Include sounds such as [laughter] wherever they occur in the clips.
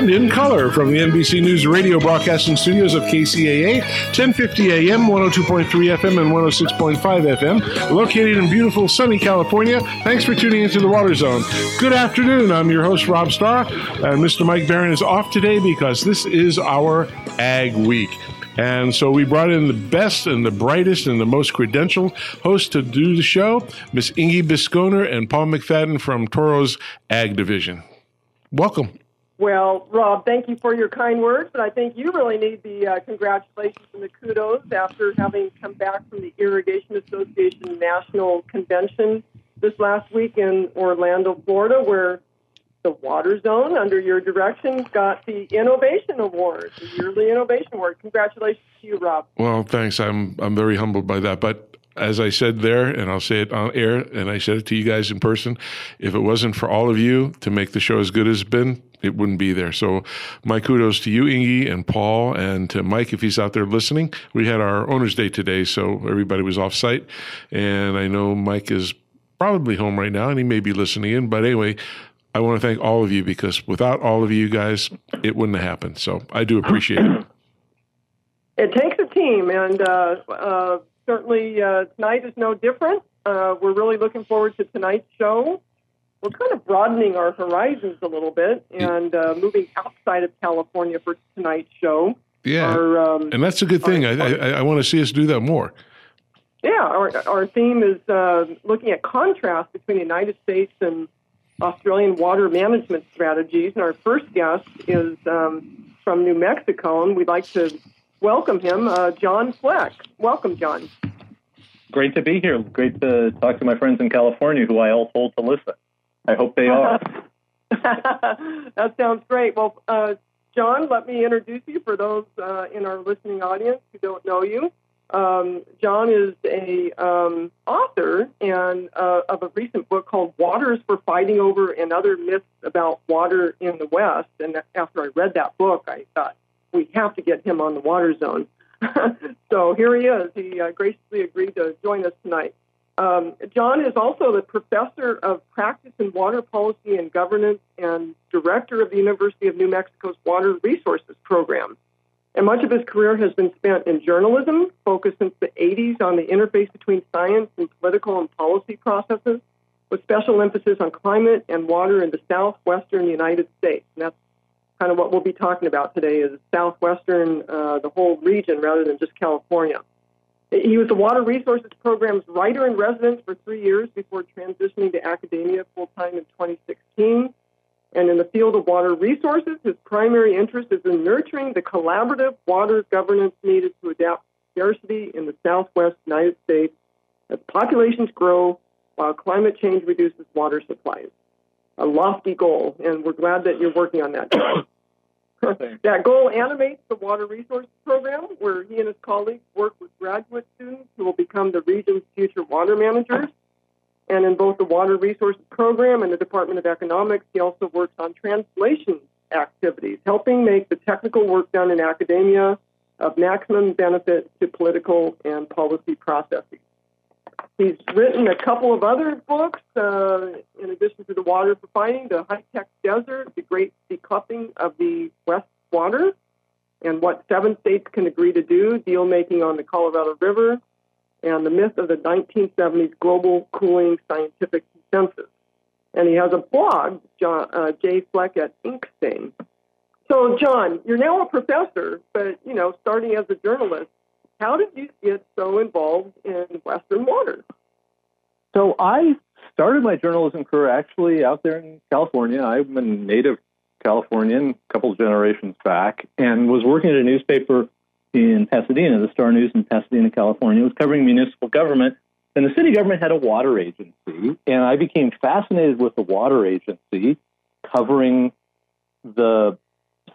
and in color from the NBC News radio broadcasting studios of KCAA, 1050 AM, 102.3 FM, and 106.5 FM, located in beautiful sunny California. Thanks for tuning into the Water Zone. Good afternoon. I'm your host, Rob Starr, and Mr. Mike Barron is off today because this is our Ag Week. And so we brought in the best and the brightest and the most credentialed host to do the show, Miss Inge Bisconer and Paul McFadden from Toro's Ag Division. Welcome. Well, Rob, thank you for your kind words, but I think you really need the uh, congratulations and the kudos after having come back from the Irrigation Association National Convention this last week in Orlando, Florida, where the Water Zone, under your direction, got the Innovation Award, the yearly Innovation Award. Congratulations to you, Rob. Well, thanks. I'm I'm very humbled by that, but as I said there, and I'll say it on air, and I said it to you guys in person, if it wasn't for all of you to make the show as good as it's been, it wouldn't be there. So, my kudos to you, Inge, and Paul, and to Mike if he's out there listening. We had our Owners' Day today, so everybody was off site, and I know Mike is probably home right now, and he may be listening in. But anyway, I want to thank all of you because without all of you guys, it wouldn't have happened. So I do appreciate it. It takes a team, and uh, uh, certainly uh, tonight is no different. Uh, we're really looking forward to tonight's show. We're kind of broadening our horizons a little bit and uh, moving outside of California for tonight's show. Yeah, our, um, and that's a good thing. Our, I, I, I want to see us do that more. Yeah, our, our theme is uh, looking at contrast between the United States and Australian water management strategies. And our first guest is um, from New Mexico, and we'd like to welcome him, uh, John Fleck. Welcome, John. Great to be here. Great to talk to my friends in California who I all told to listen. I hope they are. [laughs] that sounds great. Well, uh, John, let me introduce you for those uh, in our listening audience who don't know you. Um, John is a um, author and uh, of a recent book called "Waters for Fighting Over" and other myths about water in the West. And after I read that book, I thought we have to get him on the Water Zone. [laughs] so here he is. He uh, graciously agreed to join us tonight. Um, John is also the professor of practice in water policy and governance and director of the University of New Mexico's Water Resources Program. And much of his career has been spent in journalism, focused since the 80s on the interface between science and political and policy processes, with special emphasis on climate and water in the southwestern United States. And that's kind of what we'll be talking about today is southwestern, uh, the whole region rather than just California. He was the Water Resources Program's writer in residence for three years before transitioning to academia full time in 2016. And in the field of water resources, his primary interest is in nurturing the collaborative water governance needed to adapt scarcity in the southwest United States as populations grow while climate change reduces water supplies. A lofty goal, and we're glad that you're working on that. [coughs] that goal animates the Water Resources Program, where he and his colleagues work with graduate students who will become the region's future water managers. And in both the Water Resources Program and the Department of Economics, he also works on translation activities, helping make the technical work done in academia of maximum benefit to political and policy processes. He's written a couple of other books, uh, in addition to The Water for Fighting, The High Tech Desert, The Great Decoupling of the West Water, and What Seven States Can Agree to Do, Deal Making on the Colorado River, and the myth of the 1970s global cooling scientific consensus. And he has a blog, John, uh, J. Fleck at Inkstain. So, John, you're now a professor, but you know, starting as a journalist, how did you get so involved in Western waters? So, I started my journalism career actually out there in California. I'm a native Californian, a couple generations back, and was working at a newspaper in Pasadena, the Star News in Pasadena, California, was covering municipal government. And the city government had a water agency, and I became fascinated with the water agency covering the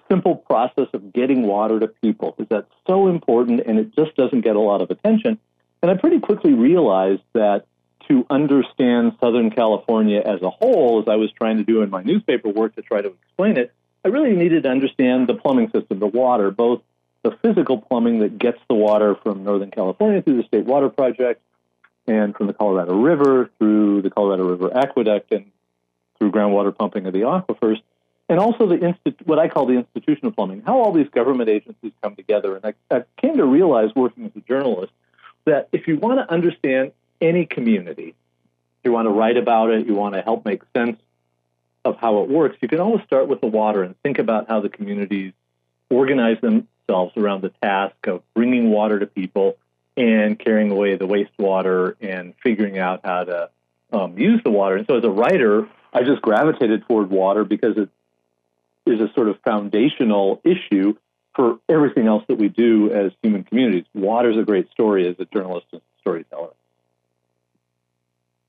simple process of getting water to people because that's so important and it just doesn't get a lot of attention. And I pretty quickly realized that to understand Southern California as a whole, as I was trying to do in my newspaper work to try to explain it, I really needed to understand the plumbing system, the water, both the physical plumbing that gets the water from Northern California through the State Water Project and from the Colorado River through the Colorado River Aqueduct and through groundwater pumping of the aquifers, and also the insti- what I call the institutional plumbing, how all these government agencies come together. And I, I came to realize, working as a journalist, that if you want to understand any community, you want to write about it, you want to help make sense of how it works, you can always start with the water and think about how the communities organize themselves around the task of bringing water to people and carrying away the wastewater and figuring out how to um, use the water. And so, as a writer, I just gravitated toward water because it is a sort of foundational issue for everything else that we do as human communities. Water is a great story as a journalist and storyteller.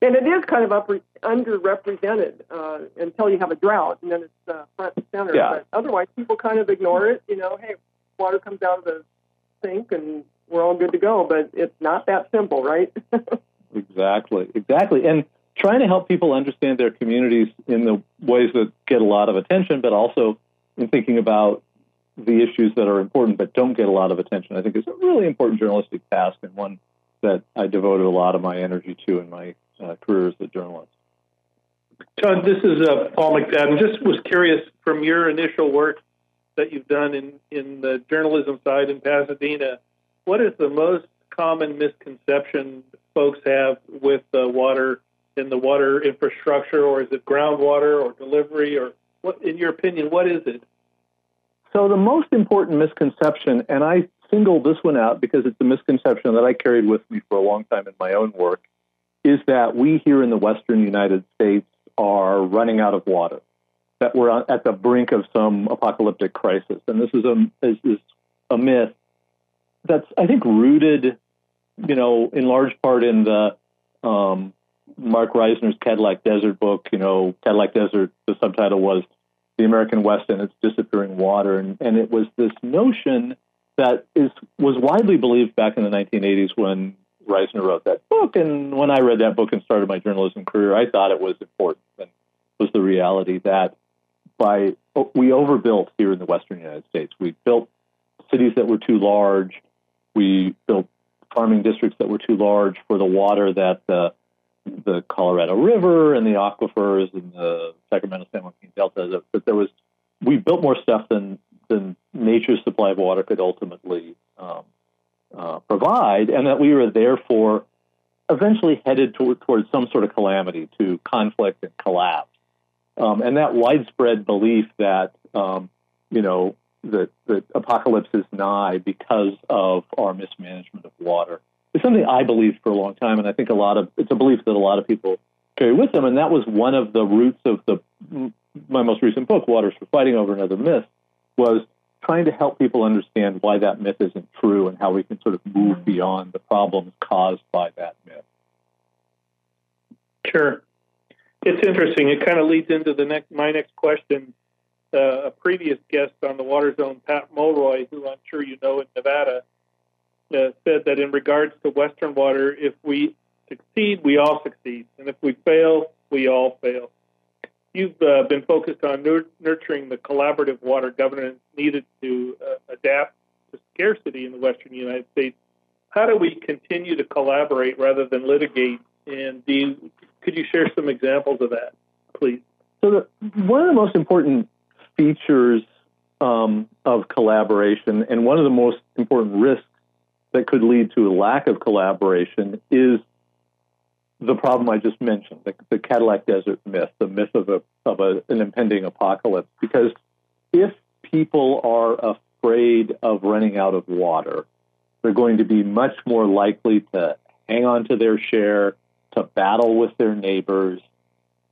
And it is kind of up, underrepresented uh, until you have a drought, and then it's uh, front and center. Yeah. But otherwise, people kind of ignore it. You know, hey, water comes out of the sink, and we're all good to go. But it's not that simple, right? [laughs] exactly, exactly. And trying to help people understand their communities in the ways that get a lot of attention, but also in thinking about the issues that are important but don't get a lot of attention, I think is a really important journalistic task and one that I devoted a lot of my energy to in my uh, career as a journalist. John, this is uh, Paul McFadden. Just was curious from your initial work that you've done in, in the journalism side in Pasadena, what is the most common misconception folks have with uh, water in the water infrastructure, or is it groundwater or delivery, or what? In your opinion, what is it? So the most important misconception, and I singled this one out because it's a misconception that I carried with me for a long time in my own work, is that we here in the Western United States are running out of water, that we're at the brink of some apocalyptic crisis, and this is a is, is a myth that's I think rooted, you know, in large part in the um, Marc Reisner's Cadillac Desert book. You know, Cadillac Desert. The subtitle was "The American West and Its Disappearing Water," and, and it was this notion that is was widely believed back in the 1980s when Reisner wrote that book. And when I read that book and started my journalism career, I thought it was important and was the reality that by we overbuilt here in the Western United States. We built cities that were too large. We built farming districts that were too large for the water that the the Colorado River and the aquifers and the Sacramento San Joaquin Delta. That there was we built more stuff than than nature's supply of water could ultimately um, uh, provide, and that we were therefore eventually headed toward, towards some sort of calamity, to conflict and collapse. Um, and that widespread belief that um, you know that that apocalypse is nigh because of our mismanagement of water is something I believed for a long time, and I think a lot of it's a belief that a lot of people carry with them, and that was one of the roots of the my most recent book, Waters for Fighting Over Another Myth, was trying to help people understand why that myth isn't true and how we can sort of move beyond the problems caused by that myth. Sure, it's interesting. It kind of leads into the next my next question. Uh, a previous guest on the Water Zone, Pat Mulroy, who I'm sure you know in Nevada, uh, said that in regards to Western water, if we succeed, we all succeed, and if we fail, we all fail. You've uh, been focused on nur- nurturing the collaborative water governance needed to uh, adapt to scarcity in the Western United States. How do we continue to collaborate rather than litigate? And you, could you share some examples of that, please? So, the, one of the most important features um, of collaboration, and one of the most important risks that could lead to a lack of collaboration is the problem I just mentioned, the, the Cadillac Desert myth, the myth of, a, of a, an impending apocalypse. Because if people are afraid of running out of water, they're going to be much more likely to hang on to their share, to battle with their neighbors,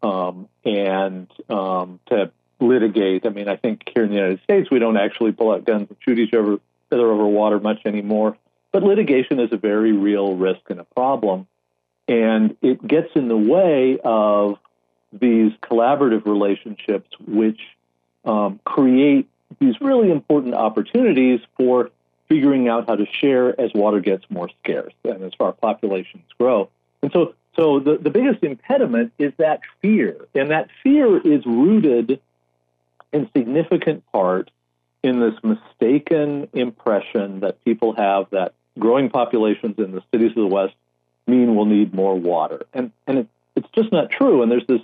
um, and um, to litigate. I mean, I think here in the United States, we don't actually pull out guns and shoot each other, other over water much anymore. But litigation is a very real risk and a problem. And it gets in the way of these collaborative relationships, which um, create these really important opportunities for figuring out how to share as water gets more scarce and as our populations grow. And so, so the, the biggest impediment is that fear. And that fear is rooted in significant part in this mistaken impression that people have that growing populations in the cities of the West mean we'll need more water. And, and it, it's just not true. And there's this,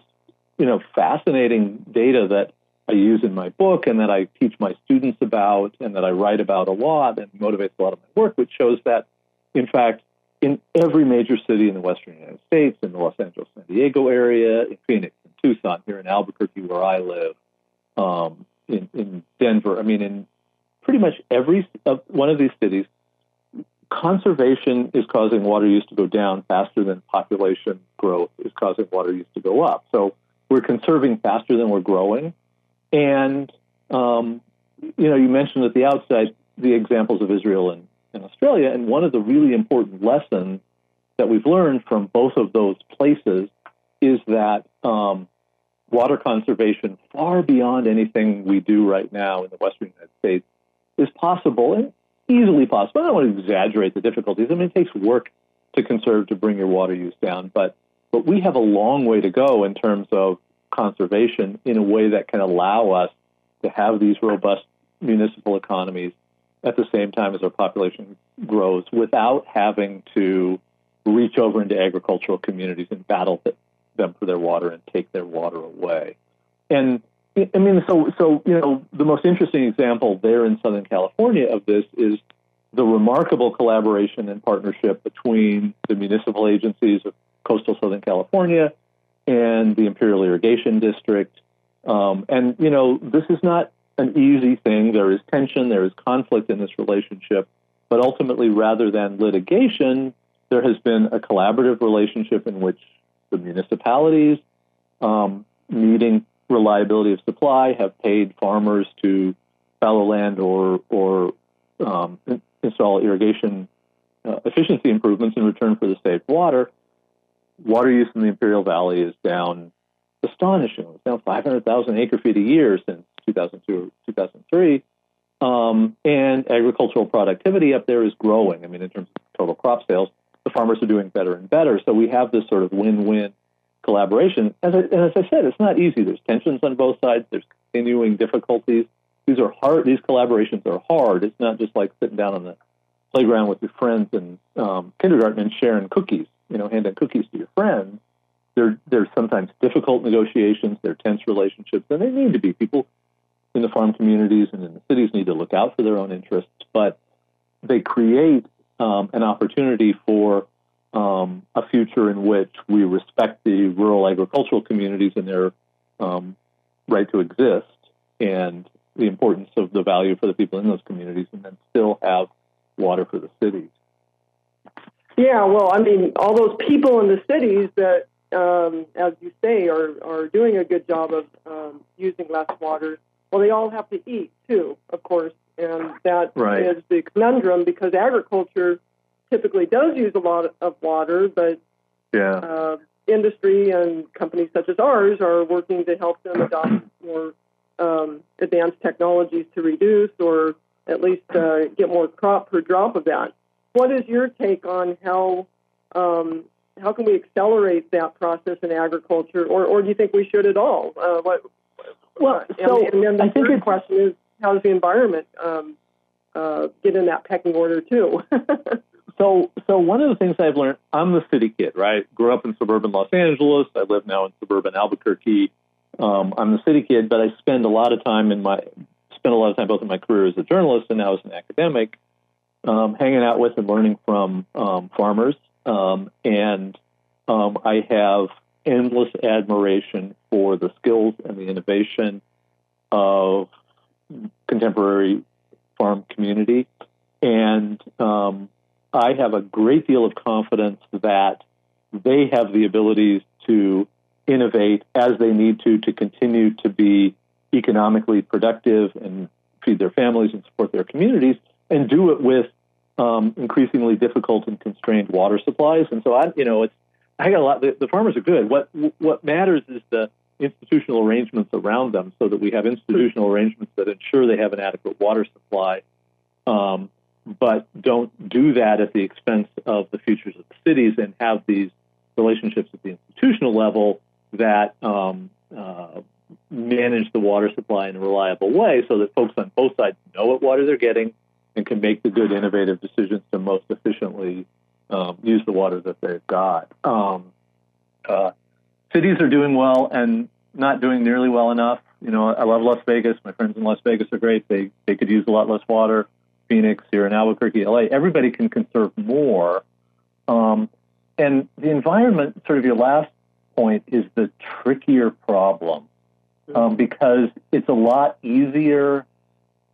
you know, fascinating data that I use in my book and that I teach my students about and that I write about a lot and motivates a lot of my work, which shows that, in fact, in every major city in the western United States, in the Los Angeles, San Diego area, in Phoenix, in Tucson, here in Albuquerque, where I live, um, in, in Denver, I mean, in pretty much every uh, one of these cities, conservation is causing water use to go down faster than population growth is causing water use to go up. So we're conserving faster than we're growing. And, um, you know, you mentioned at the outset the examples of Israel and, and Australia. And one of the really important lessons that we've learned from both of those places is that um, water conservation, far beyond anything we do right now in the Western United States, is possible and easily possible. I don't want to exaggerate the difficulties. I mean, it takes work to conserve to bring your water use down, but but we have a long way to go in terms of conservation in a way that can allow us to have these robust municipal economies at the same time as our population grows without having to reach over into agricultural communities and battle them for their water and take their water away. And I mean, so so you know, the most interesting example there in Southern California of this is the remarkable collaboration and partnership between the municipal agencies of coastal Southern California and the Imperial Irrigation District. Um, and you know, this is not an easy thing. There is tension, there is conflict in this relationship, but ultimately, rather than litigation, there has been a collaborative relationship in which the municipalities, um, needing reliability of supply, have paid farmers to fallow land or or um, install irrigation uh, efficiency improvements in return for the saved water. Water use in the Imperial Valley is down astonishingly. It's down 500,000 acre feet a year since 2002 or 2003. Um, and agricultural productivity up there is growing. I mean, in terms of total crop sales, the farmers are doing better and better. So we have this sort of win-win collaboration. As I, and as I said, it's not easy. There's tensions on both sides. There's continuing difficulties. These are hard. These collaborations are hard. It's not just like sitting down on the playground with your friends in um, kindergarten and sharing cookies. You know, handing cookies to your friends. There's sometimes difficult negotiations. There are tense relationships, and they need to be. People in the farm communities and in the cities need to look out for their own interests, but they create um, an opportunity for um, a future in which we respect the rural agricultural communities and their um, right to exist and the importance of the value for the people in those communities and then still have water for the cities. Yeah, well, I mean, all those people in the cities that, um, as you say, are, are doing a good job of um, using less water, well, they all have to eat too, of course. And that right. is the conundrum because agriculture typically does use a lot of water, but yeah. uh, industry and companies such as ours are working to help them adopt more um, advanced technologies to reduce or at least uh, get more crop per drop of that. What is your take on how um, how can we accelerate that process in agriculture, or, or do you think we should at all? Uh, what, well, so and, and then the I think third question is how does the environment um, uh, get in that pecking order too? [laughs] so, so one of the things I've learned, I'm the city kid, right? Grew up in suburban Los Angeles. I live now in suburban Albuquerque. Um, I'm the city kid, but I spend a lot of time in my spent a lot of time both in my career as a journalist and now as an academic, um, hanging out with and learning from um, farmers. Um, and um, I have endless admiration for the skills and the innovation of contemporary farm community. And um, I have a great deal of confidence that they have the abilities to innovate as they need to to continue to be economically productive and feed their families and support their communities, and do it with um, increasingly difficult and constrained water supplies. And so I, you know, it's I got a lot. The, the farmers are good. What what matters is the institutional arrangements around them, so that we have institutional arrangements that ensure they have an adequate water supply, um, but don't do that at the expense of the futures of the cities, and have these relationships at the institutional level that um, uh, manage the water supply in a reliable way, so that folks on both sides know what water they're getting and can make the good, innovative decisions to most efficiently um, use the water that they've got. Um, uh, cities are doing well and not doing nearly well enough. You know, I love Las Vegas. My friends in Las Vegas are great. They they could use a lot less water. Phoenix, here in Albuquerque, LA. Everybody can conserve more. Um, and the environment, sort of your last point, is the trickier problem um, because it's a lot easier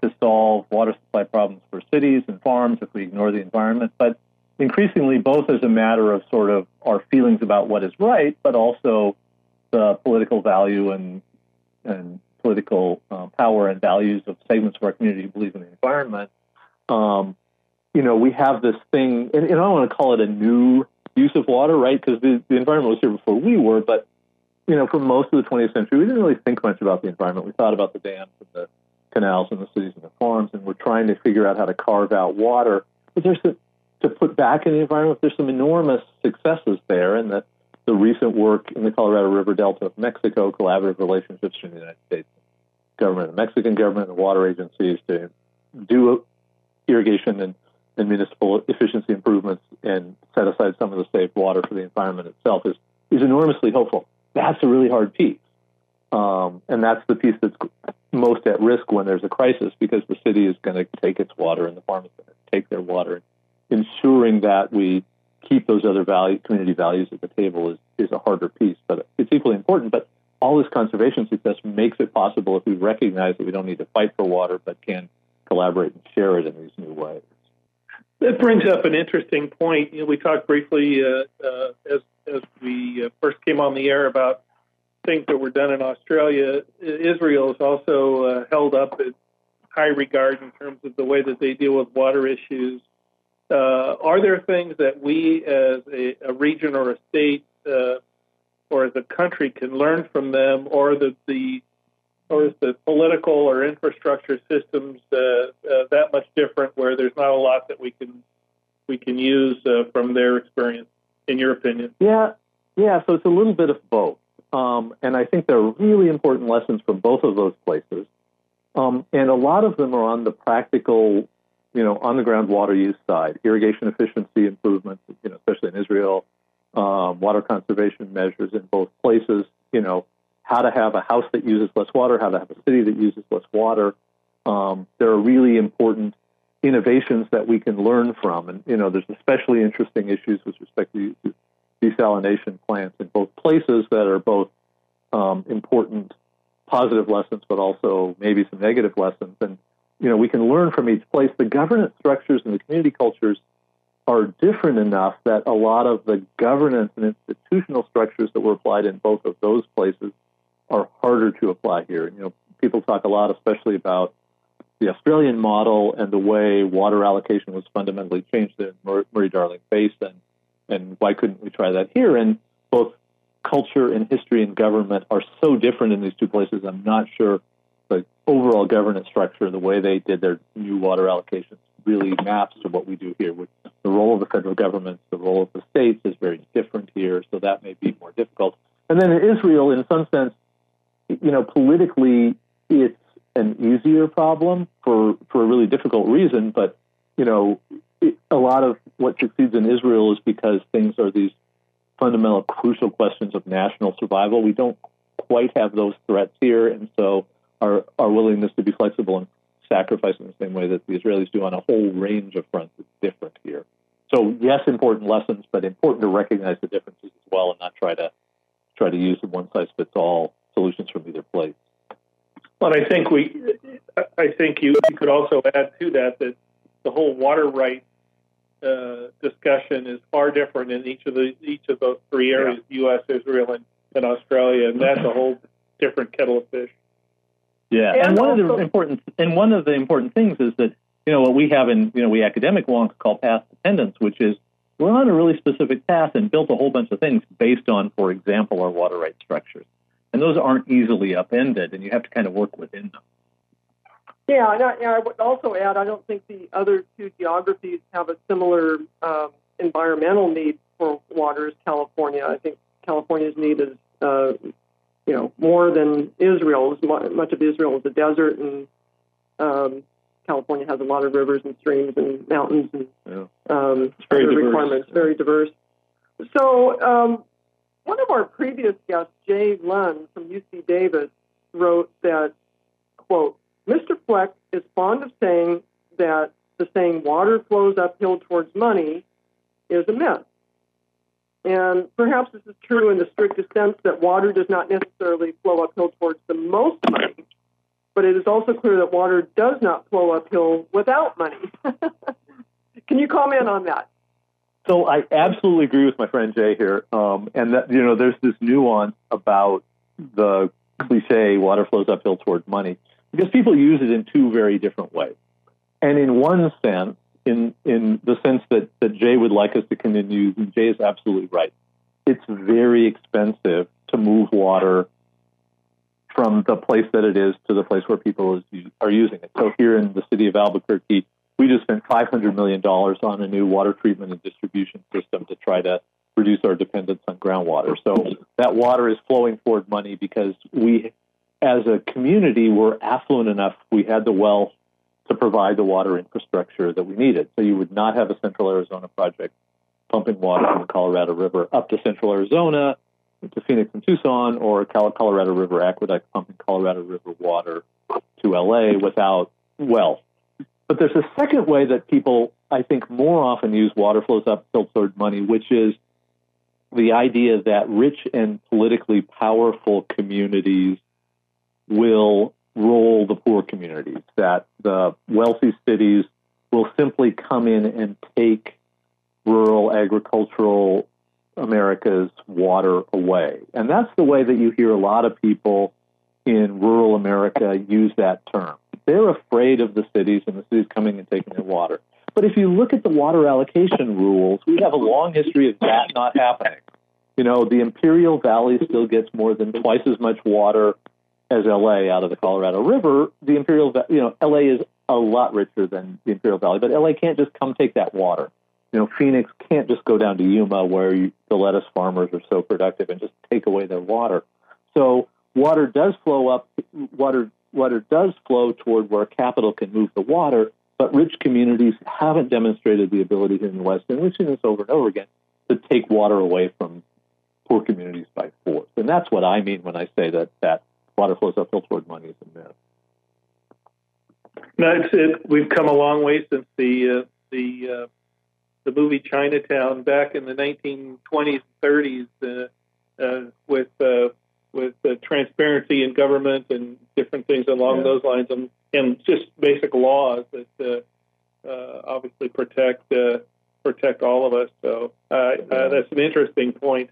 to solve water supply problems for cities and farms if we ignore the environment. But increasingly, both as a matter of sort of our feelings about what is right, but also the political value and and political um, power and values of segments of our community who believe in the environment. Um, you know, we have this thing, and, and I don't want to call it a new use of water, right? Because the, the environment was here before we were, but you know, for most of the 20th century, we didn't really think much about the environment. We thought about the dams and the canals and the cities and the farms, and we're trying to figure out how to carve out water. But there's to put back in the environment, there's some enormous successes there, and the, the recent work in the Colorado River Delta of Mexico, collaborative relationships between the United States government, the Mexican government, and the water agencies to do irrigation and, and municipal efficiency improvements and set aside some of the saved water for the environment itself is, is enormously hopeful. That's a really hard piece. Um, and that's the piece that's most at risk when there's a crisis because the city is going to take its water and the farm is going to take their water. Ensuring that we keep those other value, community values at the table is, is a harder piece, but it's equally important. But all this conservation success makes it possible if we recognize that we don't need to fight for water, but can collaborate and share it in these new ways. That brings up an interesting point. You know, we talked briefly uh, uh, as as we uh, first came on the air about things that were done in Australia. Israel is also uh, held up in high regard in terms of the way that they deal with water issues. Uh, are there things that we, as a, a region or a state, uh, or as a country, can learn from them, or the, the or is the political or infrastructure systems uh, uh, that much different where there's not a lot that we can we can use uh, from their experience, in your opinion? Yeah, yeah. So it's a little bit of both, um, and I think there are really important lessons from both of those places, um, and a lot of them are on the practical, you know, on the ground water use side, irrigation efficiency improvements, you know, especially in Israel, um, water conservation measures in both places, you know how to have a house that uses less water, how to have a city that uses less water. Um, there are really important innovations that we can learn from. And, you know, there's especially interesting issues with respect to desalination plants in both places that are both um, important positive lessons, but also maybe some negative lessons. And, you know, we can learn from each place. The governance structures and the community cultures are different enough that a lot of the governance and institutional structures that were applied in both of those places are harder to apply here. You know, people talk a lot, especially about the Australian model and the way water allocation was fundamentally changed in Murray-Darling Basin, and why couldn't we try that here? And both culture and history and government are so different in these two places. I'm not sure the overall governance structure, the way they did their new water allocations, really maps to what we do here. With the role of the federal government, the role of the states is very different here, so that may be more difficult. And then in Israel, in some sense, you know, politically, it's an easier problem for for a really difficult reason. But you know, it, a lot of what succeeds in Israel is because things are these fundamental, crucial questions of national survival. We don't quite have those threats here, and so our our willingness to be flexible and sacrifice in the same way that the Israelis do on a whole range of fronts is different here. So yes, important lessons, but important to recognize the differences as well, and not try to try to use a one size fits all solutions from either place. Well, I think we, I think you, you could also add to that that the whole water rights uh, discussion is far different in each of the each of those three areas: yeah. U.S., Israel, and, and Australia, and that's a whole different kettle of fish. Yeah, and, and one also, of the important and one of the important things is that you know what we have in you know we academic wonks call path dependence, which is we're on a really specific path and built a whole bunch of things based on, for example, our water right structures and those aren't easily upended, and you have to kind of work within them. Yeah, and I, and I would also add, I don't think the other two geographies have a similar um, environmental need for water as California. I think California's need is, uh, you know, more than Israel's. Much of Israel is a desert, and um, California has a lot of rivers and streams and mountains and yeah. um, very requirements. Very diverse. So, um, one of our previous guests, Jay Lund from UC Davis, wrote that, quote, Mr. Fleck is fond of saying that the saying water flows uphill towards money is a myth. And perhaps this is true in the strictest sense that water does not necessarily flow uphill towards the most money, but it is also clear that water does not flow uphill without money. [laughs] Can you comment on that? So I absolutely agree with my friend Jay here, um, and that you know there's this nuance about the cliche "water flows uphill towards money" because people use it in two very different ways. And in one sense, in in the sense that that Jay would like us to continue, and Jay is absolutely right. It's very expensive to move water from the place that it is to the place where people is, are using it. So here in the city of Albuquerque, we just spent $500 million on a new water treatment and distribution system to try to reduce our dependence on groundwater. So that water is flowing toward money because we, as a community, were affluent enough. We had the wealth to provide the water infrastructure that we needed. So you would not have a Central Arizona project pumping water from the Colorado River up to Central Arizona, to Phoenix and Tucson, or Colorado River Aqueduct pumping Colorado River water to LA without wealth. But there's a second way that people, I think, more often use water flows uphill toward money, which is the idea that rich and politically powerful communities will roll the poor communities, that the wealthy cities will simply come in and take rural agricultural America's water away. And that's the way that you hear a lot of people in rural America use that term. They're afraid of the cities and the cities coming and taking their water. But if you look at the water allocation rules, we have a long history of that not happening. You know, the Imperial Valley still gets more than twice as much water as LA out of the Colorado River. The Imperial, you know, LA is a lot richer than the Imperial Valley, but LA can't just come take that water. You know, Phoenix can't just go down to Yuma where you, the lettuce farmers are so productive and just take away their water. So water does flow up. Water water does flow toward where capital can move the water, but rich communities haven't demonstrated the ability here in the West, and we've seen this over and over again, to take water away from poor communities by force. And that's what I mean when I say that that water flows uphill toward money is a myth. No, it's, it, we've come a long way since the uh, the uh, the movie Chinatown back in the 1920s and 30s uh, uh, with uh, with transparency in government and different things along yeah. those lines, and, and just basic laws that uh, uh, obviously protect uh, protect all of us. So yeah. that's an interesting point.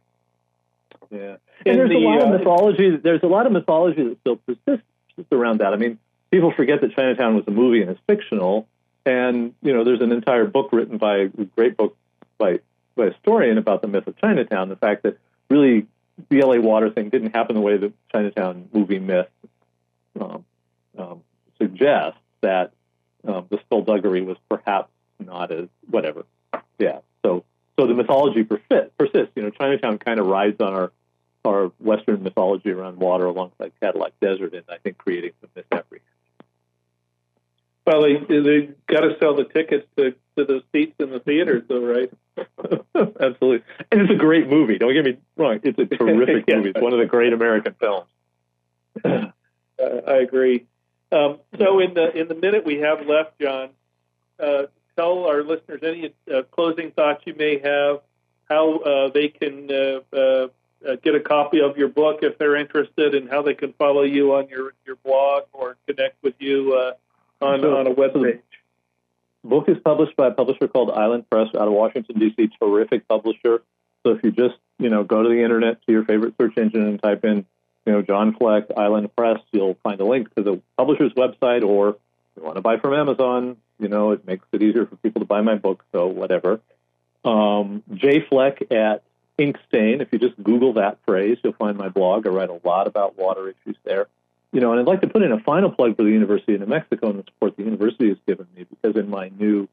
Yeah, and there's the, a lot of mythology. There's a lot of mythology that still persists around that. I mean, people forget that Chinatown was a movie and it's fictional. And you know, there's an entire book written by a great book by by a historian about the myth of Chinatown. The fact that really the LA water thing didn't happen the way the Chinatown movie myth um, um, suggests. That um, the skullduggery was perhaps not as whatever. Yeah. So so the mythology persists. persists. You know, Chinatown kind of rides on our our Western mythology around water alongside Cadillac Desert, and I think creating some misapprehension. Well, they they got to sell the tickets to to the seats in the theaters, though, right? [laughs] Absolutely, and it's a great movie. Don't get me wrong; it's a [laughs] terrific yeah. movie. It's one of the great American films. uh, I agree. Um, so, in the in the minute we have left, John, uh, tell our listeners any uh, closing thoughts you may have, how uh, they can uh, uh, get a copy of your book if they're interested, and how they can follow you on your your blog or connect with you on, so, on a web page. book is published by a publisher called Island Press out of Washington, D.C., terrific publisher. So if you just, you know, go to the internet to your favorite search engine and type in, you know, John Fleck, Island Press, you'll find a link to the publisher's website or if you want to buy from Amazon, you know, it makes it easier for people to buy my book, so whatever. Um, J Fleck at Inkstain, if you just Google that phrase, you'll find my blog. I write a lot about water issues there you know, and I'd like to put in a final plug for the University of New Mexico and the support the university has given me because in my new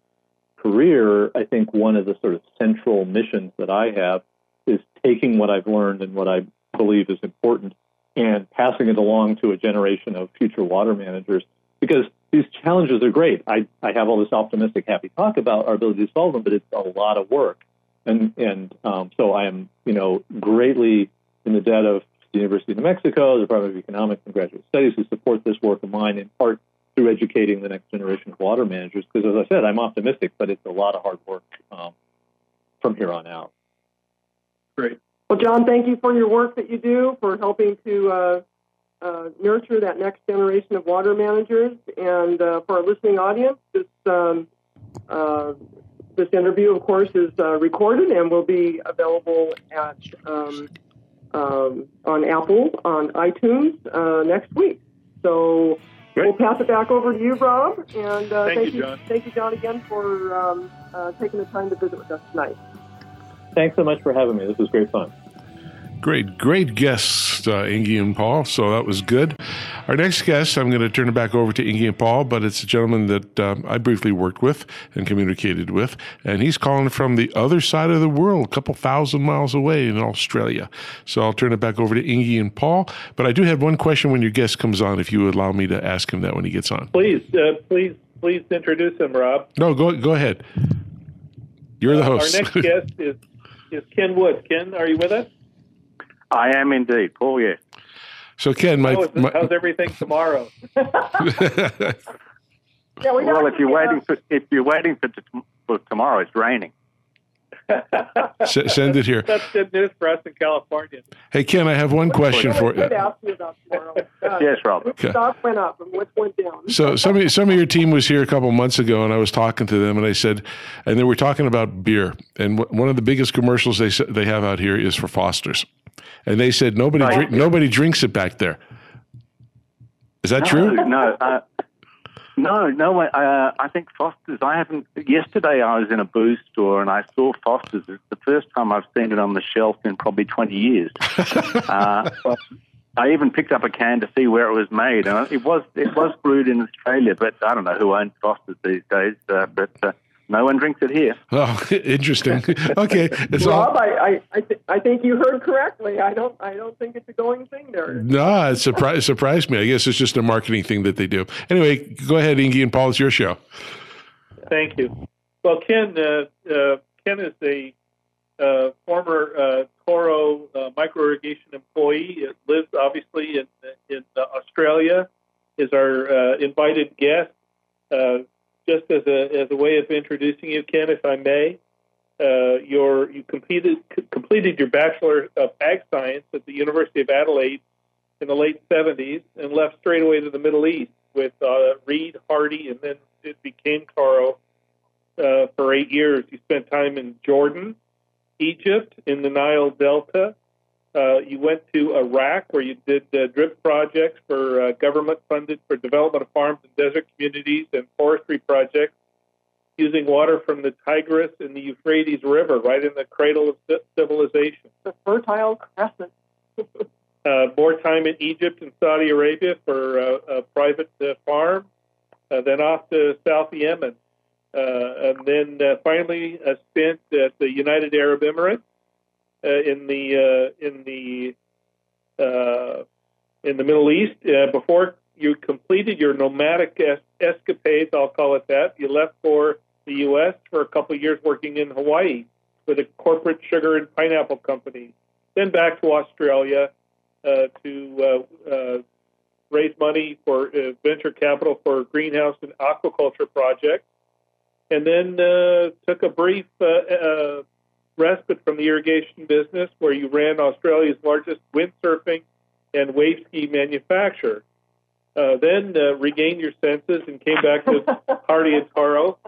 career, I think one of the sort of central missions that I have is taking what I've learned and what I believe is important and passing it along to a generation of future water managers because these challenges are great. I, I have all this optimistic, happy talk about our ability to solve them, but it's a lot of work. And, and um, so I am, you know, greatly in the debt of the University of New Mexico, the Department of Economics and Graduate Studies, who support this work of mine in part through educating the next generation of water managers. Because as I said, I'm optimistic, but it's a lot of hard work um, from here on out. Great. Well, John, thank you for your work that you do for helping to uh, uh, nurture that next generation of water managers. And uh, for our listening audience, this um, uh, this interview, of course, is uh, recorded and will be available at um, um, on Apple, on iTunes uh, next week. So Great. we'll pass it back over to you, Rob. And uh, thank, thank, you, John. Thank you, John, again for um, uh, taking the time to visit with us tonight. Thanks so much for having me. This was great fun. Great, great guests, uh, Inge and Paul. So that was good. Our next guest, I'm going to turn it back over to Inge and Paul, but it's a gentleman that um, I briefly worked with and communicated with, and he's calling from the other side of the world, a couple thousand miles away in Australia. So I'll turn it back over to Inge and Paul. But I do have one question when your guest comes on, if you would allow me to ask him that when he gets on. Please, uh, please, please introduce him, Rob. No, go go ahead. You're the host. Uh, our next guest is is Ken Wood. Ken, are you with us? I am indeed, Paul. Yeah. So Ken, my, how's, my how's everything tomorrow? [laughs] yeah, we well, if you're waiting for if you're waiting for, for tomorrow, it's raining. S- send it here. That's good news for us in California. Hey Ken, I have one question for you. Ask you about tomorrow. [laughs] Uh, yes, Rob. Which stock went up and which went down? So some of, some of your team was here a couple months ago, and I was talking to them, and I said, and they were talking about beer, and w- one of the biggest commercials they they have out here is for Foster's and they said nobody drink, nobody drinks it back there. Is that no, true? No, uh, no, no. Uh, I think Foster's. I haven't. Yesterday, I was in a booze store and I saw Foster's. It's the first time I've seen it on the shelf in probably twenty years. [laughs] uh, I even picked up a can to see where it was made, and it was it was brewed in Australia, but I don't know who owns Foster's these days. Uh, but uh, no one drinks it here. [laughs] Oh, interesting. okay, it's Rob, all... I I, th- I think you heard correctly. I don't I don't think it's a going thing there. No, it surprised surprised me. I guess it's just a marketing thing that they do. Anyway, go ahead, Inge and Paul. It's your show. Thank you. Well, Ken uh, uh, Ken is a uh, former uh, Toro uh, micro irrigation employee. It lives obviously in in Australia. Is our uh, invited guest just as a as a way of introducing you, Ken, if I may, uh, your you completed completed your bachelor of ag science at the University of Adelaide in the late '70s and left straight away to the Middle East with uh, Reed Hardy, and then it became Toro uh, for eight years. You spent time in Jordan, Egypt, in the Nile Delta, uh, you went to Iraq where you did uh, drip projects for uh, government funded for development of farms and desert communities and forestry projects using water from the Tigris and the Euphrates River, right in the cradle of civilization. The Fertile Crescent. [laughs] uh, more time in Egypt and Saudi Arabia for uh, a private uh, farm, uh, then off to South Yemen, uh, and then uh, finally uh, spent at the United Arab Emirates in the uh, in the uh, in the Middle East before you completed your nomadic es- escapades. I'll call it that. You left for the U.S. for a couple of years working in Hawaii with a corporate sugar and pineapple company. Then back to Australia uh, to uh, uh, raise money for venture capital for greenhouse and aquaculture projects. And then took a brief respite from the irrigation business, where you ran Australia's largest windsurfing and wave ski manufacturer. Uh, then uh, regained your senses and came back to [laughs] Hardie and Toro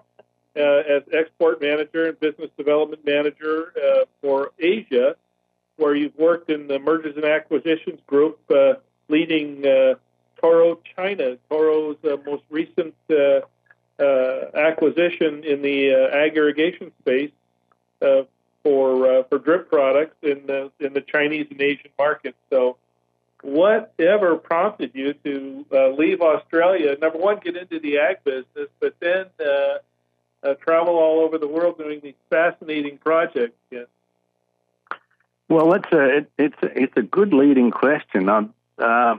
uh, as export manager and business development manager uh, for Asia, where you've worked in the mergers and acquisitions group, uh, leading uh, Toro China, Toro's most recent acquisition in the ag irrigation space for uh, for drip products in the in the Chinese and Asian markets. So, whatever prompted you to uh, leave Australia? Number one, get into the ag business, but then uh, uh, travel all over the world doing these fascinating projects. Yeah. Well, it's a it, it's a, it's a good leading question. Uh,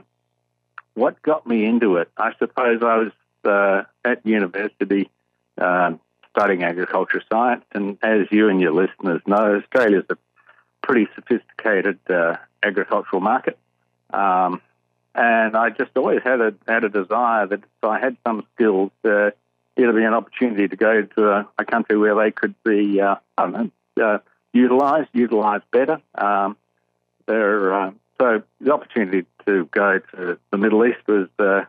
what got me into it? I suppose I was uh, at university. Um, studying agriculture science. And as you and your listeners know, Australia is a pretty sophisticated uh, agricultural market. Um, and I just always had a had a desire that if I had some skills, uh, it'd be an opportunity to go to a, a country where they could be, uh, I don't know, uh, utilised, utilised better. Um, there, uh, so the opportunity to go to the Middle East was uh,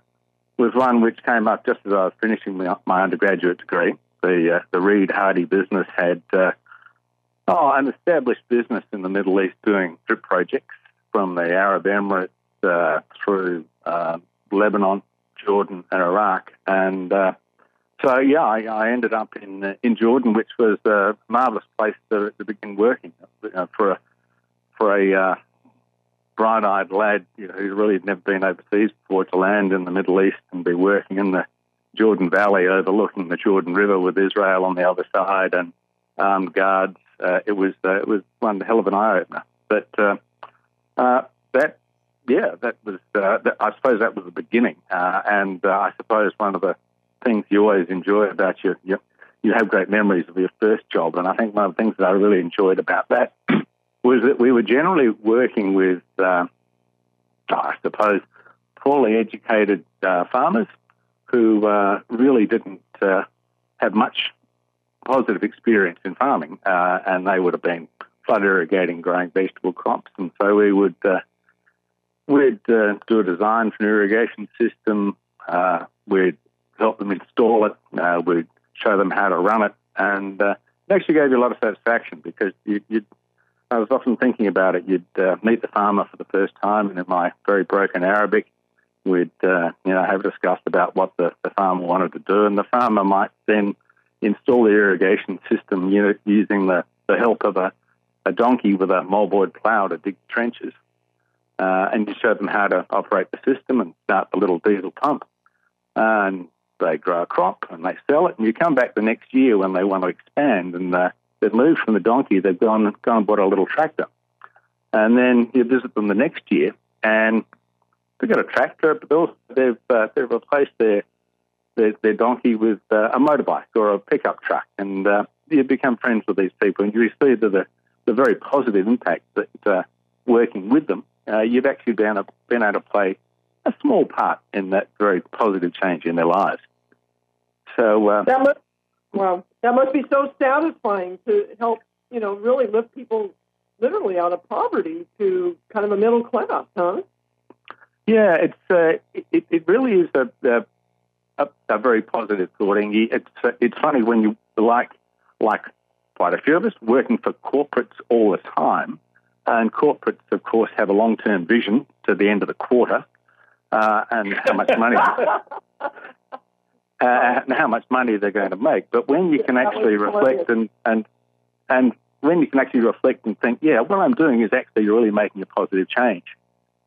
was one which came up just as I was finishing my, my undergraduate degree. The uh, the Reed Hardie business had uh, oh an established business in the Middle East doing drip projects from the Arab Emirates uh, through uh, Lebanon, Jordan, and Iraq, and uh, so yeah, I, I, ended up in in Jordan, which was a marvelous place to, to begin working uh, for a for a uh, bright-eyed lad you know, who really had never been overseas before to land in the Middle East and be working in the Jordan Valley, overlooking the Jordan River with Israel on the other side and armed guards. it was it was one hell of an eye opener. But that yeah, that was. Uh, that, I suppose that was the beginning, uh, and uh, I suppose one of the things you always enjoy about your, your you have great memories of your first job, and I think one of the things that I really enjoyed about that [clears throat] was that we were generally working with, uh, I suppose, poorly educated uh, farmers who uh, really didn't have much positive experience in farming, and they would have been flood irrigating, growing vegetable crops, and so we would We'd uh, do a design for an irrigation system. Uh, we'd help them install it. Uh, we'd show them how to run it, and uh, it actually gave you a lot of satisfaction because you, would I was often thinking about it. You'd uh, meet the farmer for the first time, and in my very broken Arabic, we'd uh, you know have discussed about what the, the farmer wanted to do, and the farmer might then install the irrigation system you know, using the, the help of a, a donkey with a moldboard plough to dig trenches uh, and you show them how to operate the system and start the little diesel pump. And they grow a crop and they sell it, and you come back the next year when they want to expand and uh, they've moved from the donkey, they've gone, gone and bought a little tractor. And then you visit them the next year and they've got a tractor, but they've, uh, they've replaced their, their, their donkey with uh, a motorbike or a pickup truck. And uh, you become friends with these people and you see the, the, the very positive impact that uh, working with them uh, you've actually been, a, been able to play a small part in that very positive change in their lives. So uh, that must, well, that must be so satisfying to help you know really lift people literally out of poverty to kind of a middle class, huh? Yeah, it's uh, it, it really is a, a, a very positive thought. It's uh, it's funny when you like like quite a few of us working for corporates all the time. And corporates, of course, have a long term vision to the end of the quarter uh, and how much money. [laughs] uh, and how much money they're going to make. But when you can actually reflect and, and and when you can actually reflect and think, yeah, what I'm doing is actually really making a positive change.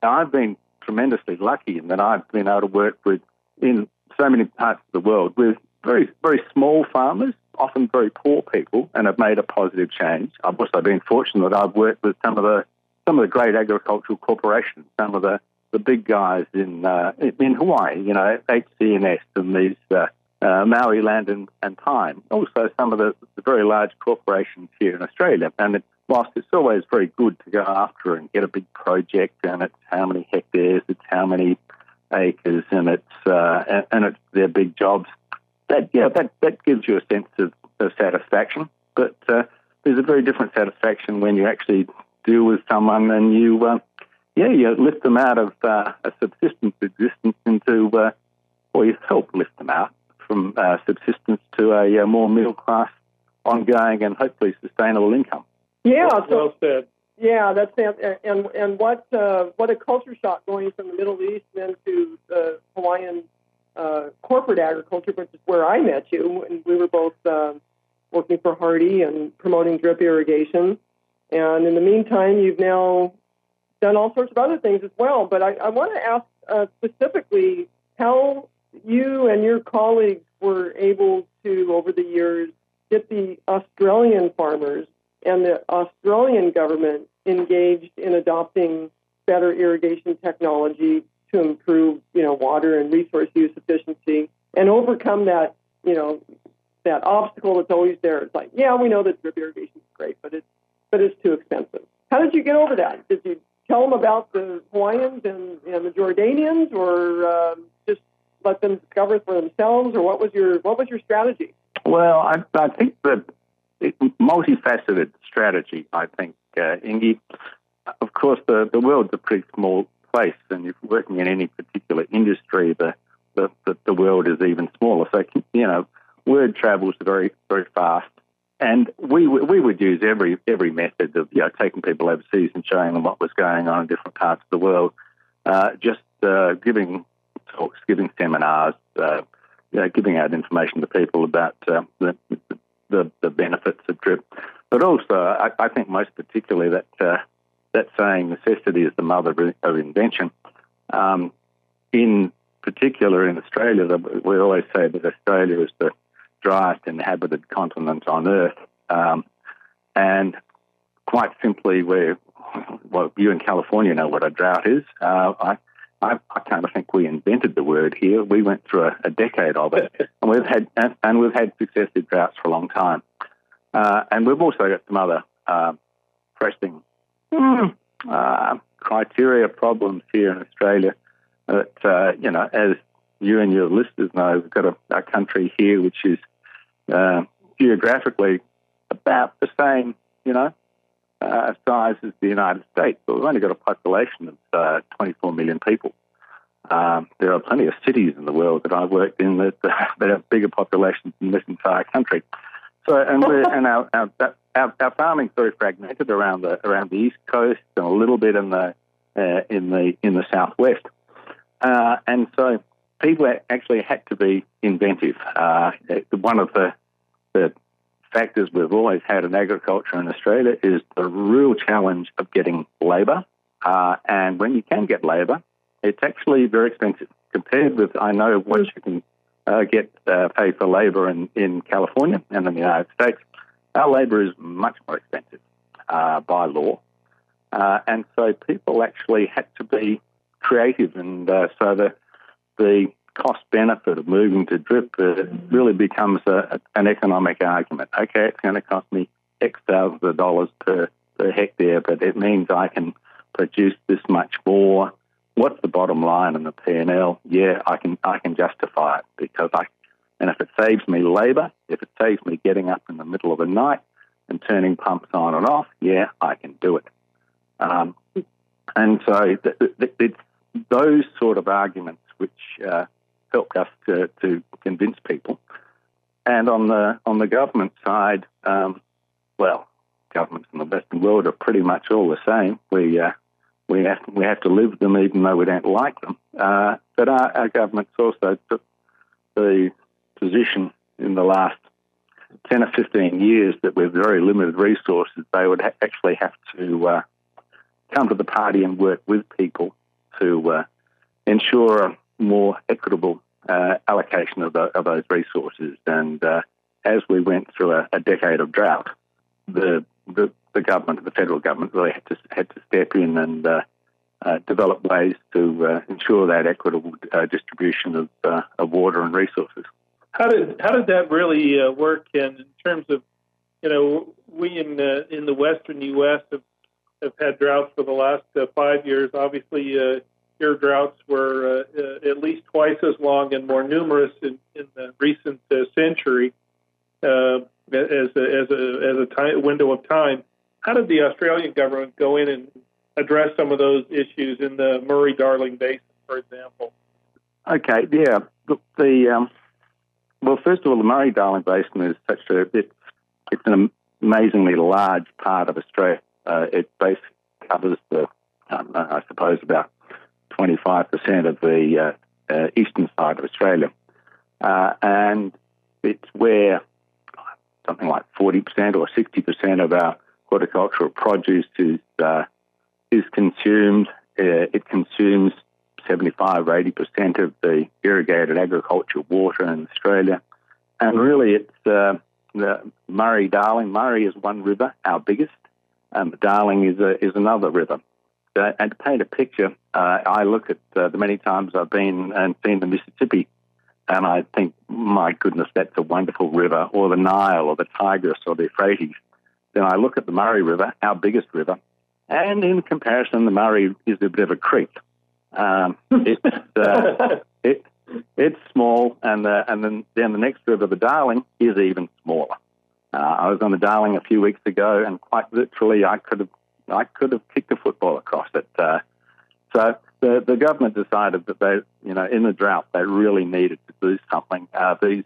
Now, I've been tremendously lucky in that I've been able to work with in so many parts of the world with very very small farmers often very poor people and have made a positive change. I've also been fortunate that I've worked with some of the some of the great agricultural corporations, some of the, the big guys in uh, in Hawaii, you know, HC&S these uh, uh, Maui Land and, and Time. Also, some of the, the, very large corporations here in Australia. And it, whilst it's always very good to go after and get a big project, and it's how many hectares, it's how many acres, and it's uh, and, it's their big jobs that yeah, that that gives you a sense of, of satisfaction. But uh, there's a very different satisfaction when you actually deal with someone and you, uh, yeah, you lift them out of uh, a subsistence existence into, uh, or you help lift them out from uh, subsistence to a, a more middle class, ongoing and hopefully sustainable income. Yeah, well, so, well said. Yeah, that's and and what uh, what a culture shock going from the Middle East then to the Hawaiian uh, corporate agriculture, which is where I met you, and we were both uh, working for Hardie and promoting drip irrigation. And in the meantime, you've now done all sorts of other things as well. But I, I want to ask uh, specifically how you and your colleagues were able to, over the years, get the Australian farmers and the Australian government engaged in adopting better irrigation technology to improve, you know, water and resource use efficiency and overcome that, you know, that obstacle that's always there. It's like, yeah, we know that drip irrigation is great, but it's but it's too expensive. How did you get over that? Did you tell them about the Hawaiians and, and the Jordanians, or um, just let them discover for themselves, or what was your what was your strategy? Well, I, I think that multifaceted strategy. I think, uh, Inge. Of course, the the world's a pretty small place, and if you're working in any particular industry, the the, the, the world is even smaller. So you know, word travels very very fast. And we we would use every every method of you know taking people overseas and showing them what was going on in different parts of the world, uh, just uh, giving talks, giving seminars, uh, you know, giving out information to people about uh, the, the, the benefits of drip. But also, I, I think most particularly that uh, that saying necessity is the mother of invention. Um, in particular, in Australia, we always say that Australia is the driest inhabited continent on Earth. Um, and quite simply, we well, you in California know what a drought is. Uh, I, I, I kind of think we invented the word here. We went through a, a decade of it, and we've had and, and, we've had successive droughts for a long time. Uh, and we've also got some other uh, pressing uh, criteria problems here in Australia. That uh, you know, as you and your listeners know, we've got a, a country here which is uh, geographically about the same, you know, uh, size as the United States, but we've only got a population of uh, 24 million people. Um, there are plenty of cities in the world that I've worked in that, [laughs] that have bigger populations than this entire country. So, and, and our, our, our, our farming's very fragmented around the around the east coast and a little bit in the uh, in the in the southwest. Uh, and so, people actually had to be inventive. Uh, one of the the factors we've always had in agriculture in Australia is the real challenge of getting labour. Uh, and when you can get labour, it's actually very expensive compared with, I know, what you can uh, get uh, paid for labour in, in California and in the United States. Our labour is much more expensive uh, by law. Uh, and so people actually had to be creative. And uh, so the, the cost benefit of moving to drip really becomes a, an economic argument. Okay, it's going to cost me X thousands of dollars per, per hectare, but it means I can produce this much more. What's the bottom line in the P&L? Yeah, I can I can justify it because I, and if it saves me labour, if it saves me getting up in the middle of the night and turning pumps on and off, yeah, I can do it. Um, and so th- th- it's those sort of arguments which uh, helped us to, to convince people. And on the on the government side, um, well, governments in the Western world are pretty much all the same. We uh, we have we have to live them even though we don't like them. Uh, but our, our governments also took the position in the last 10 or 15 years that with very limited resources, they would ha- actually have to uh, come to the party and work with people to uh, ensure more equitable uh, allocation of, the, of, those resources. And uh, as we went through a, a decade of drought, the, the, the government, the federal government, really had to had to step in and uh, uh develop ways to uh, ensure that equitable uh, distribution of, of water and resources. How did how did that really work? And in terms of, you know, we in the in the western U.S. have have had droughts for the last five years. Obviously, your droughts were uh, uh, at least twice as long and more numerous in, in the recent uh, century uh, as a, as a, as a time, window of time. How did the Australian government go in and address some of those issues in the Murray Darling Basin, for example? Okay, yeah. The um, well, first of all, the Murray Darling Basin is such a it's it's an amazingly large part of Australia. Uh, it basically covers the, um, I suppose, about 25% of the uh, uh, eastern side of Australia. Uh, and it's where something like 40% or 60% of our horticultural produce is, uh, is consumed. Uh, it consumes 75 or 80% of the irrigated agricultural water in Australia. And really, it's uh, the Murray Darling. Murray is one river, our biggest. Um, Darling is, a, is another river. Uh, and to paint a picture, uh, I look at uh, the many times I've been and seen the Mississippi, and I think, my goodness, that's a wonderful river, or the Nile, or the Tigris, or the Euphrates. Then I look at the Murray River, our biggest river, And in comparison, the Murray is a bit of a creek. Um, it's, [laughs] uh, it, it's small, and, uh, and then, then the next river, the Darling, is even smaller. Uh, I was on the Darling a few weeks ago, and quite literally, I could have I could have kicked a football across it. Uh, so the the government decided that they, you know, in the drought, they really needed to do something. Uh, these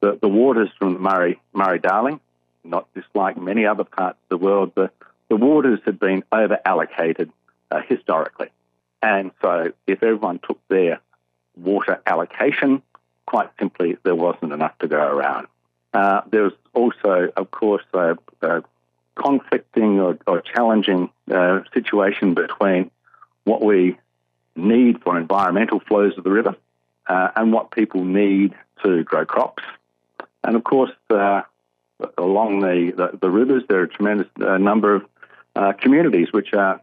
the, the waters from the Murray Murray Darling, not just like many other parts of the world, the the waters had been over allocated uh, historically, and so if everyone took their water allocation, quite simply, there wasn't enough to go around. Uh, there was also, of course, a, a conflicting or, or challenging uh, situation between what we need for environmental flows of the river uh, and what people need to grow crops. And of course, uh, along the, the, the, rivers, there are a tremendous uh, number of uh, communities which are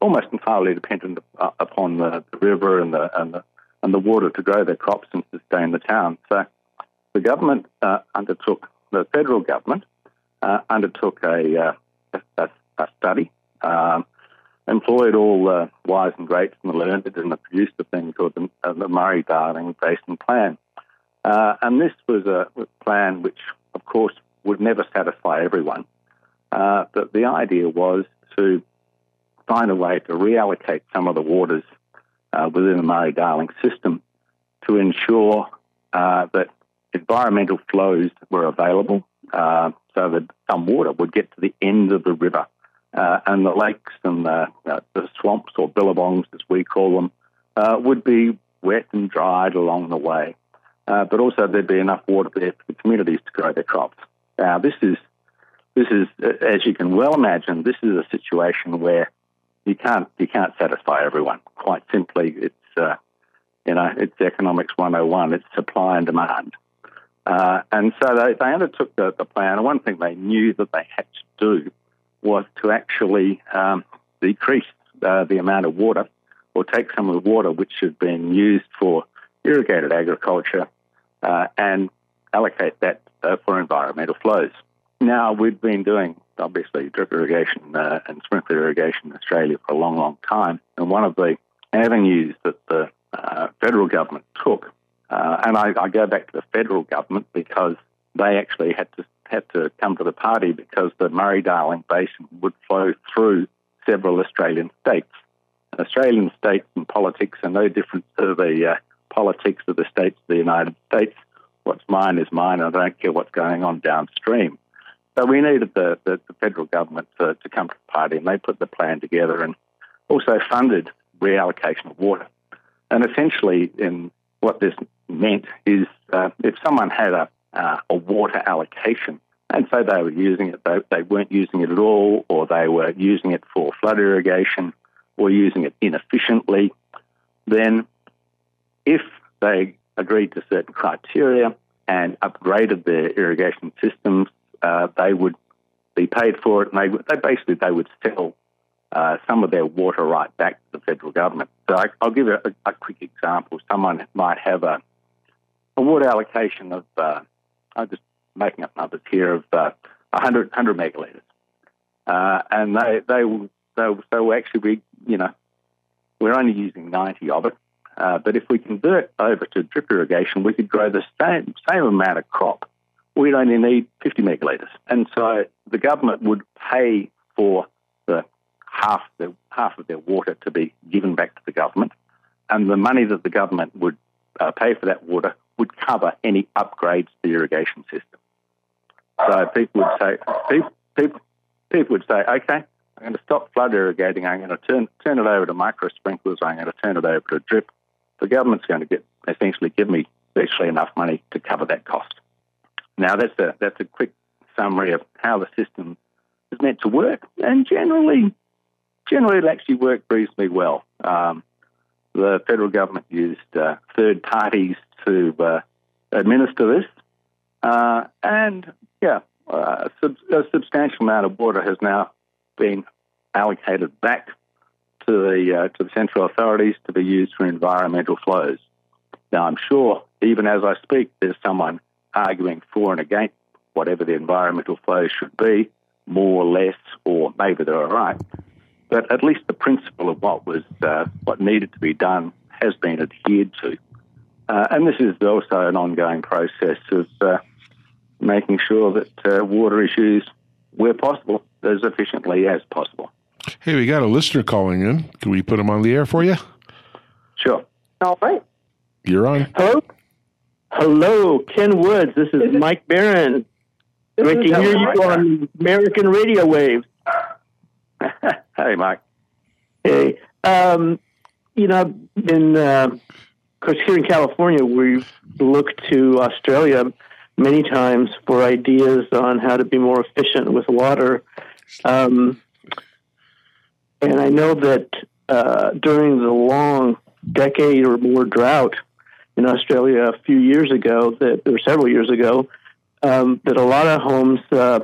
almost entirely dependent upon the, the river and the, and the, and the water to grow their crops and sustain the town. So the government uh, undertook, the federal government uh, undertook a, uh, a, a, study, um, employed all the wise and greats and the learned, and produced a thing called the, uh, the Murray Darling Basin Plan. Uh, and this was a plan which, of course, would never satisfy everyone. Uh, but the idea was to find a way to reallocate some of the waters within the Murray Darling system to ensure that environmental flows were available uh, so that some water would get to the end of the river. Uh, and the lakes and the, uh, the, swamps or billabongs, as we call them, uh, would be wet and dried along the way. Uh, but also there'd be enough water there for the communities to grow their crops. Now, this is, this is, as you can well imagine, this is a situation where you can't, you can't satisfy everyone. Quite simply, it's, uh, you know, it's economics 101. It's supply and demand. Uh, and so they, they undertook the, the, plan. And one thing they knew that they had to do was to actually um, decrease uh, the amount of water or take some of the water which had been used for irrigated agriculture uh, and allocate that uh, for environmental flows. Now, we've been doing obviously drip irrigation uh, and sprinkler irrigation in Australia for a long, long time. And one of the avenues that the uh, federal government took uh, and I, I, go back to the federal government because they actually had to had to come to the party because the Murray-Darling Basin would flow through several Australian states. Australian states and politics are no different to the uh, politics of the states of the United States. What's mine is mine. I don't care what's going on downstream. So we needed the, the, the federal government to, to come to the party, and they put the plan together and also funded reallocation of water. And essentially, in what this meant is uh, if someone had a, uh, a water allocation and so they were using it, they, they weren't using it at all, or they were using it for flood irrigation or using it inefficiently, then if they agreed to certain criteria and upgraded their irrigation systems, uh, they would be paid for it, and they, they basically they would sell uh, some of their water right back to the federal government. So I, will give a, a, quick example. Someone might have a, a water allocation of, uh, I'm just making up numbers here, of uh, 100, 100 megalitres. Uh, and they, they, will, they will actually be, you know, we're only using 90 of it. Uh, but if we convert over to drip irrigation, we could grow the same, same amount of crop. We'd only need 50 megalitres. And so the government would pay for the half the half of their water to be given back to the government, and the money that the government would uh, pay for that water would cover any upgrades to the irrigation system. So people would say, people, people, people would say, okay, I'm going to stop flood irrigating. I'm going to turn turn it over to micro sprinklers. I'm going to turn it over to drip. The government's going to get essentially give me virtually enough money to cover that cost. Now that's a that's a quick summary of how the system is meant to work, and generally generally it actually worked reasonably well. Um, the federal government used uh, third parties to uh, administer this, uh, and yeah, uh, a substantial amount of water has now been allocated back to the uh, to the central authorities to be used for environmental flows. Now, I'm sure even as I speak, there's someone arguing for and against whatever the environmental flows should be, more or less, or maybe they're all right. but at least the principle of what was uh, what needed to be done has been adhered to. Uh, and this is also an ongoing process of uh, making sure that uh, water issues, used where possible as efficiently as possible. Hey, we got a listener calling in. Can we put him on the air for you? Sure. All right. You're on. Hello? Hello, Ken Woods. This is, Is it- Mike Barron. This Great to hear Mike. you on American radio waves. [laughs] hey, Mike. Hey, um, you know, I've been, uh, of course, here in California, we've looked to Australia many times for ideas on how to be more efficient with water. Um, and I know that uh, during the long decade or more drought in Australia a few years ago, that or several years ago, um, that a lot of homes uh,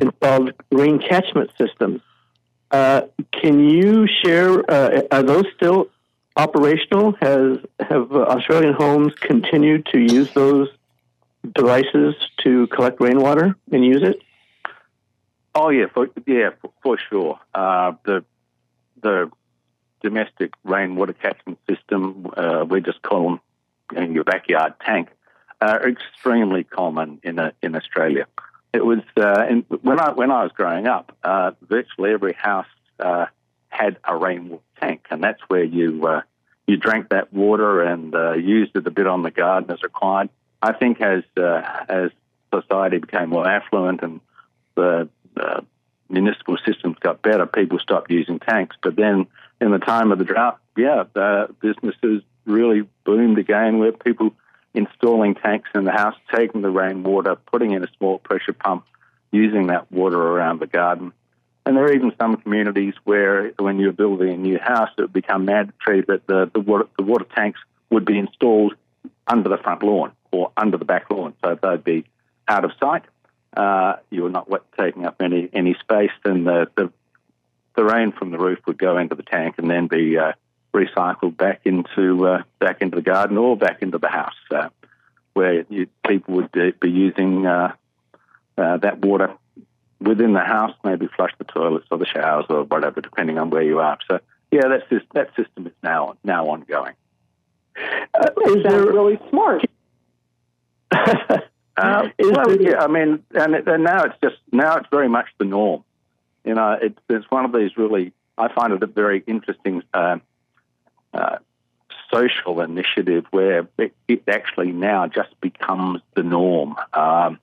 installed rain catchment systems. Uh, can you share? Uh, are those still operational? Has have uh, Australian homes continued to use those devices to collect rainwater and use it? Oh yeah, for, yeah, for, sure. Uh, the the domestic rainwater catchment system, uh, we just call them in your backyard tank, are extremely common in uh, in Australia. It was uh, in, when I when I was growing up, uh, virtually every house had a rainwater tank, and that's where you uh, you drank that water and uh, used it a bit on the garden as required. I think as uh, as society became more affluent and the uh, municipal systems got better, people stopped using tanks. But then, in the time of the drought, yeah, the businesses really boomed again, where people installing tanks in the house, taking the rainwater, putting in a small pressure pump, using that water around the garden. And there are even some communities where, when you're building a new house, it would become mandatory that the, the, water, the water tanks would be installed under the front lawn or under the back lawn, so they'd be out of sight. Uh, you're not taking up any any space, and the, the the rain from the roof would go into the tank and then be uh, recycled back into uh, back into the garden or back into the house, uh, where you, people would uh, be using uh, uh, that water within the house, maybe flush the toilets or the showers or whatever, depending on where you are. So, yeah, that's just, that system is now now ongoing. Uh, is there really smart. [laughs] Uh, [laughs] Is well, yeah, I mean, and, it- and now it's just now it's very much the norm. You know, it's it's one of these really. I find it a very interesting uh, uh, social initiative where it, it actually now just becomes the norm. Um,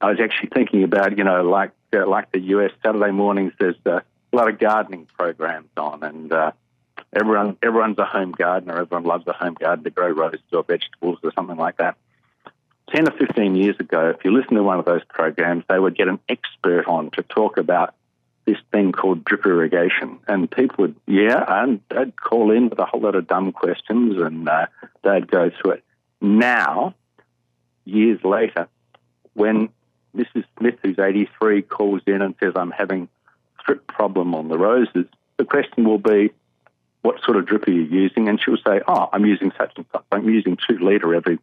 I was actually thinking about, you know, like uh, like the US Saturday mornings. There's uh, a lot of gardening programs on, and uh, everyone everyone's a home gardener. Everyone loves a home garden to grow roses or vegetables or something like that. 10 or 15 years ago, if you listen to one of those programs, they would get an expert on to talk about this thing called drip irrigation. And people would, yeah, and they'd call in with a whole lot of dumb questions and uh, they'd go through it. Now, years later, when Mrs. Smith, who's 83, calls in and says, I'm having drip problem on the roses, the question will be, what sort of drip are you using? And she'll say, oh, I'm using such and such. I'm using two litre every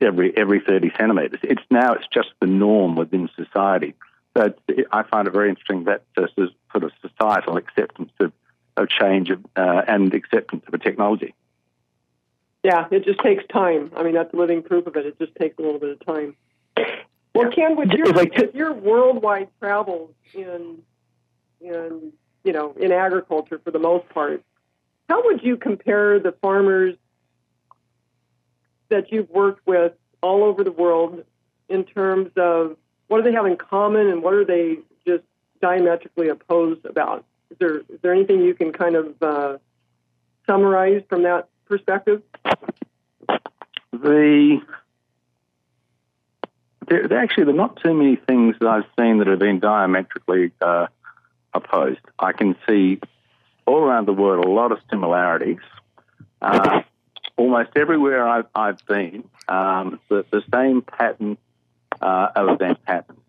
every every 30 centimetres. It's now it's just the norm within society. So I find it very interesting that is sort of societal acceptance of, of change uh, and acceptance of a technology. Yeah, it just takes time. I mean, that's living proof of it. It just takes a little bit of time. Well, Ken, with your, If I could- with your worldwide travels in, in you know, in agriculture for the most part, how would you compare the farmers that you've worked with all over the world in terms of what do they have in common and what are they just diametrically opposed about? Is there is there anything you can kind of uh, summarize from that perspective? The there, there actually there are not too many things that I've seen that have been diametrically uh, opposed. I can see all around the world a lot of similarities. Uh, [laughs] almost everywhere I've, I've been, um, the, the same pattern uh, of event happens.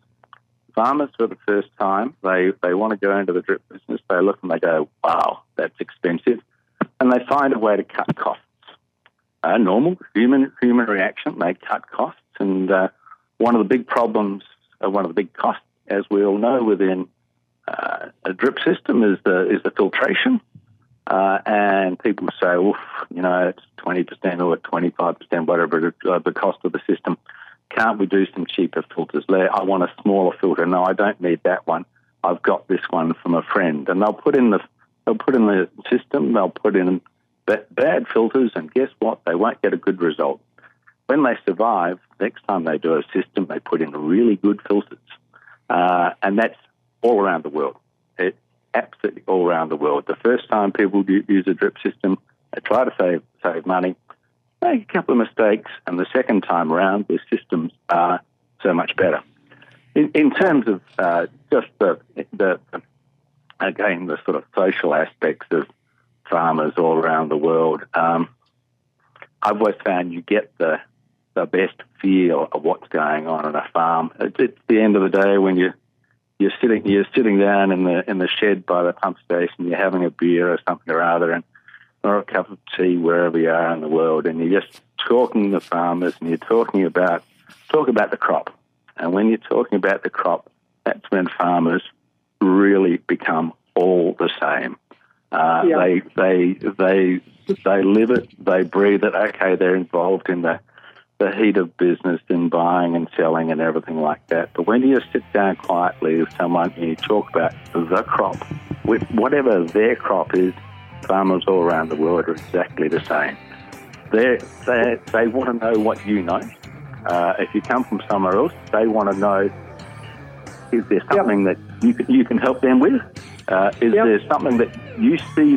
Farmers, for the first time, they, they want to go into the drip business. They look and they go, wow, that's expensive. And they find a way to cut costs. A normal human human reaction, they cut costs. And uh, one of the big problems, uh, one of the big costs, as we all know, within Uh, a drip system is the is the filtration, uh, and people say, "Oof, you know, it's twenty percent or twenty five percent, whatever uh, the cost of the system." Can't we do some cheaper filters? I want a smaller filter. No, I don't need that one. I've got this one from a friend, and they'll put in the they'll put in the system. They'll put in bad filters, and guess what? They won't get a good result. When they survive, next time they do a system, they put in really good filters, uh, and that's all around the world. It's absolutely all around the world. The first time people use a drip system, they try to save save money, make a couple of mistakes, and the second time around, the systems are so much better. In, in terms of uh, just the, the, again, the sort of social aspects of farmers all around the world, um, I've always found you get the the best feel of what's going on on a farm. It's, it's the end of the day when you you're sitting you're sitting down in the in the shed by the pump station, you're having a beer or something or other, and or a cup of tea wherever you are in the world, and you're just talking to farmers and you're talking about talk about the crop. And when you're talking about the crop, that's when farmers really become all the same. Uh, yeah. They they they they live it, they breathe it. Okay, they're involved in the the heat of business and buying and selling and everything like that. But when you sit down quietly with someone and you talk about the crop, with whatever their crop is, farmers all around the world are exactly the same. They they they want to know what you know. Uh, if you come from somewhere else, they want to know: is there something yep. that you can, you can help them with? Uh, is yep. there something that you see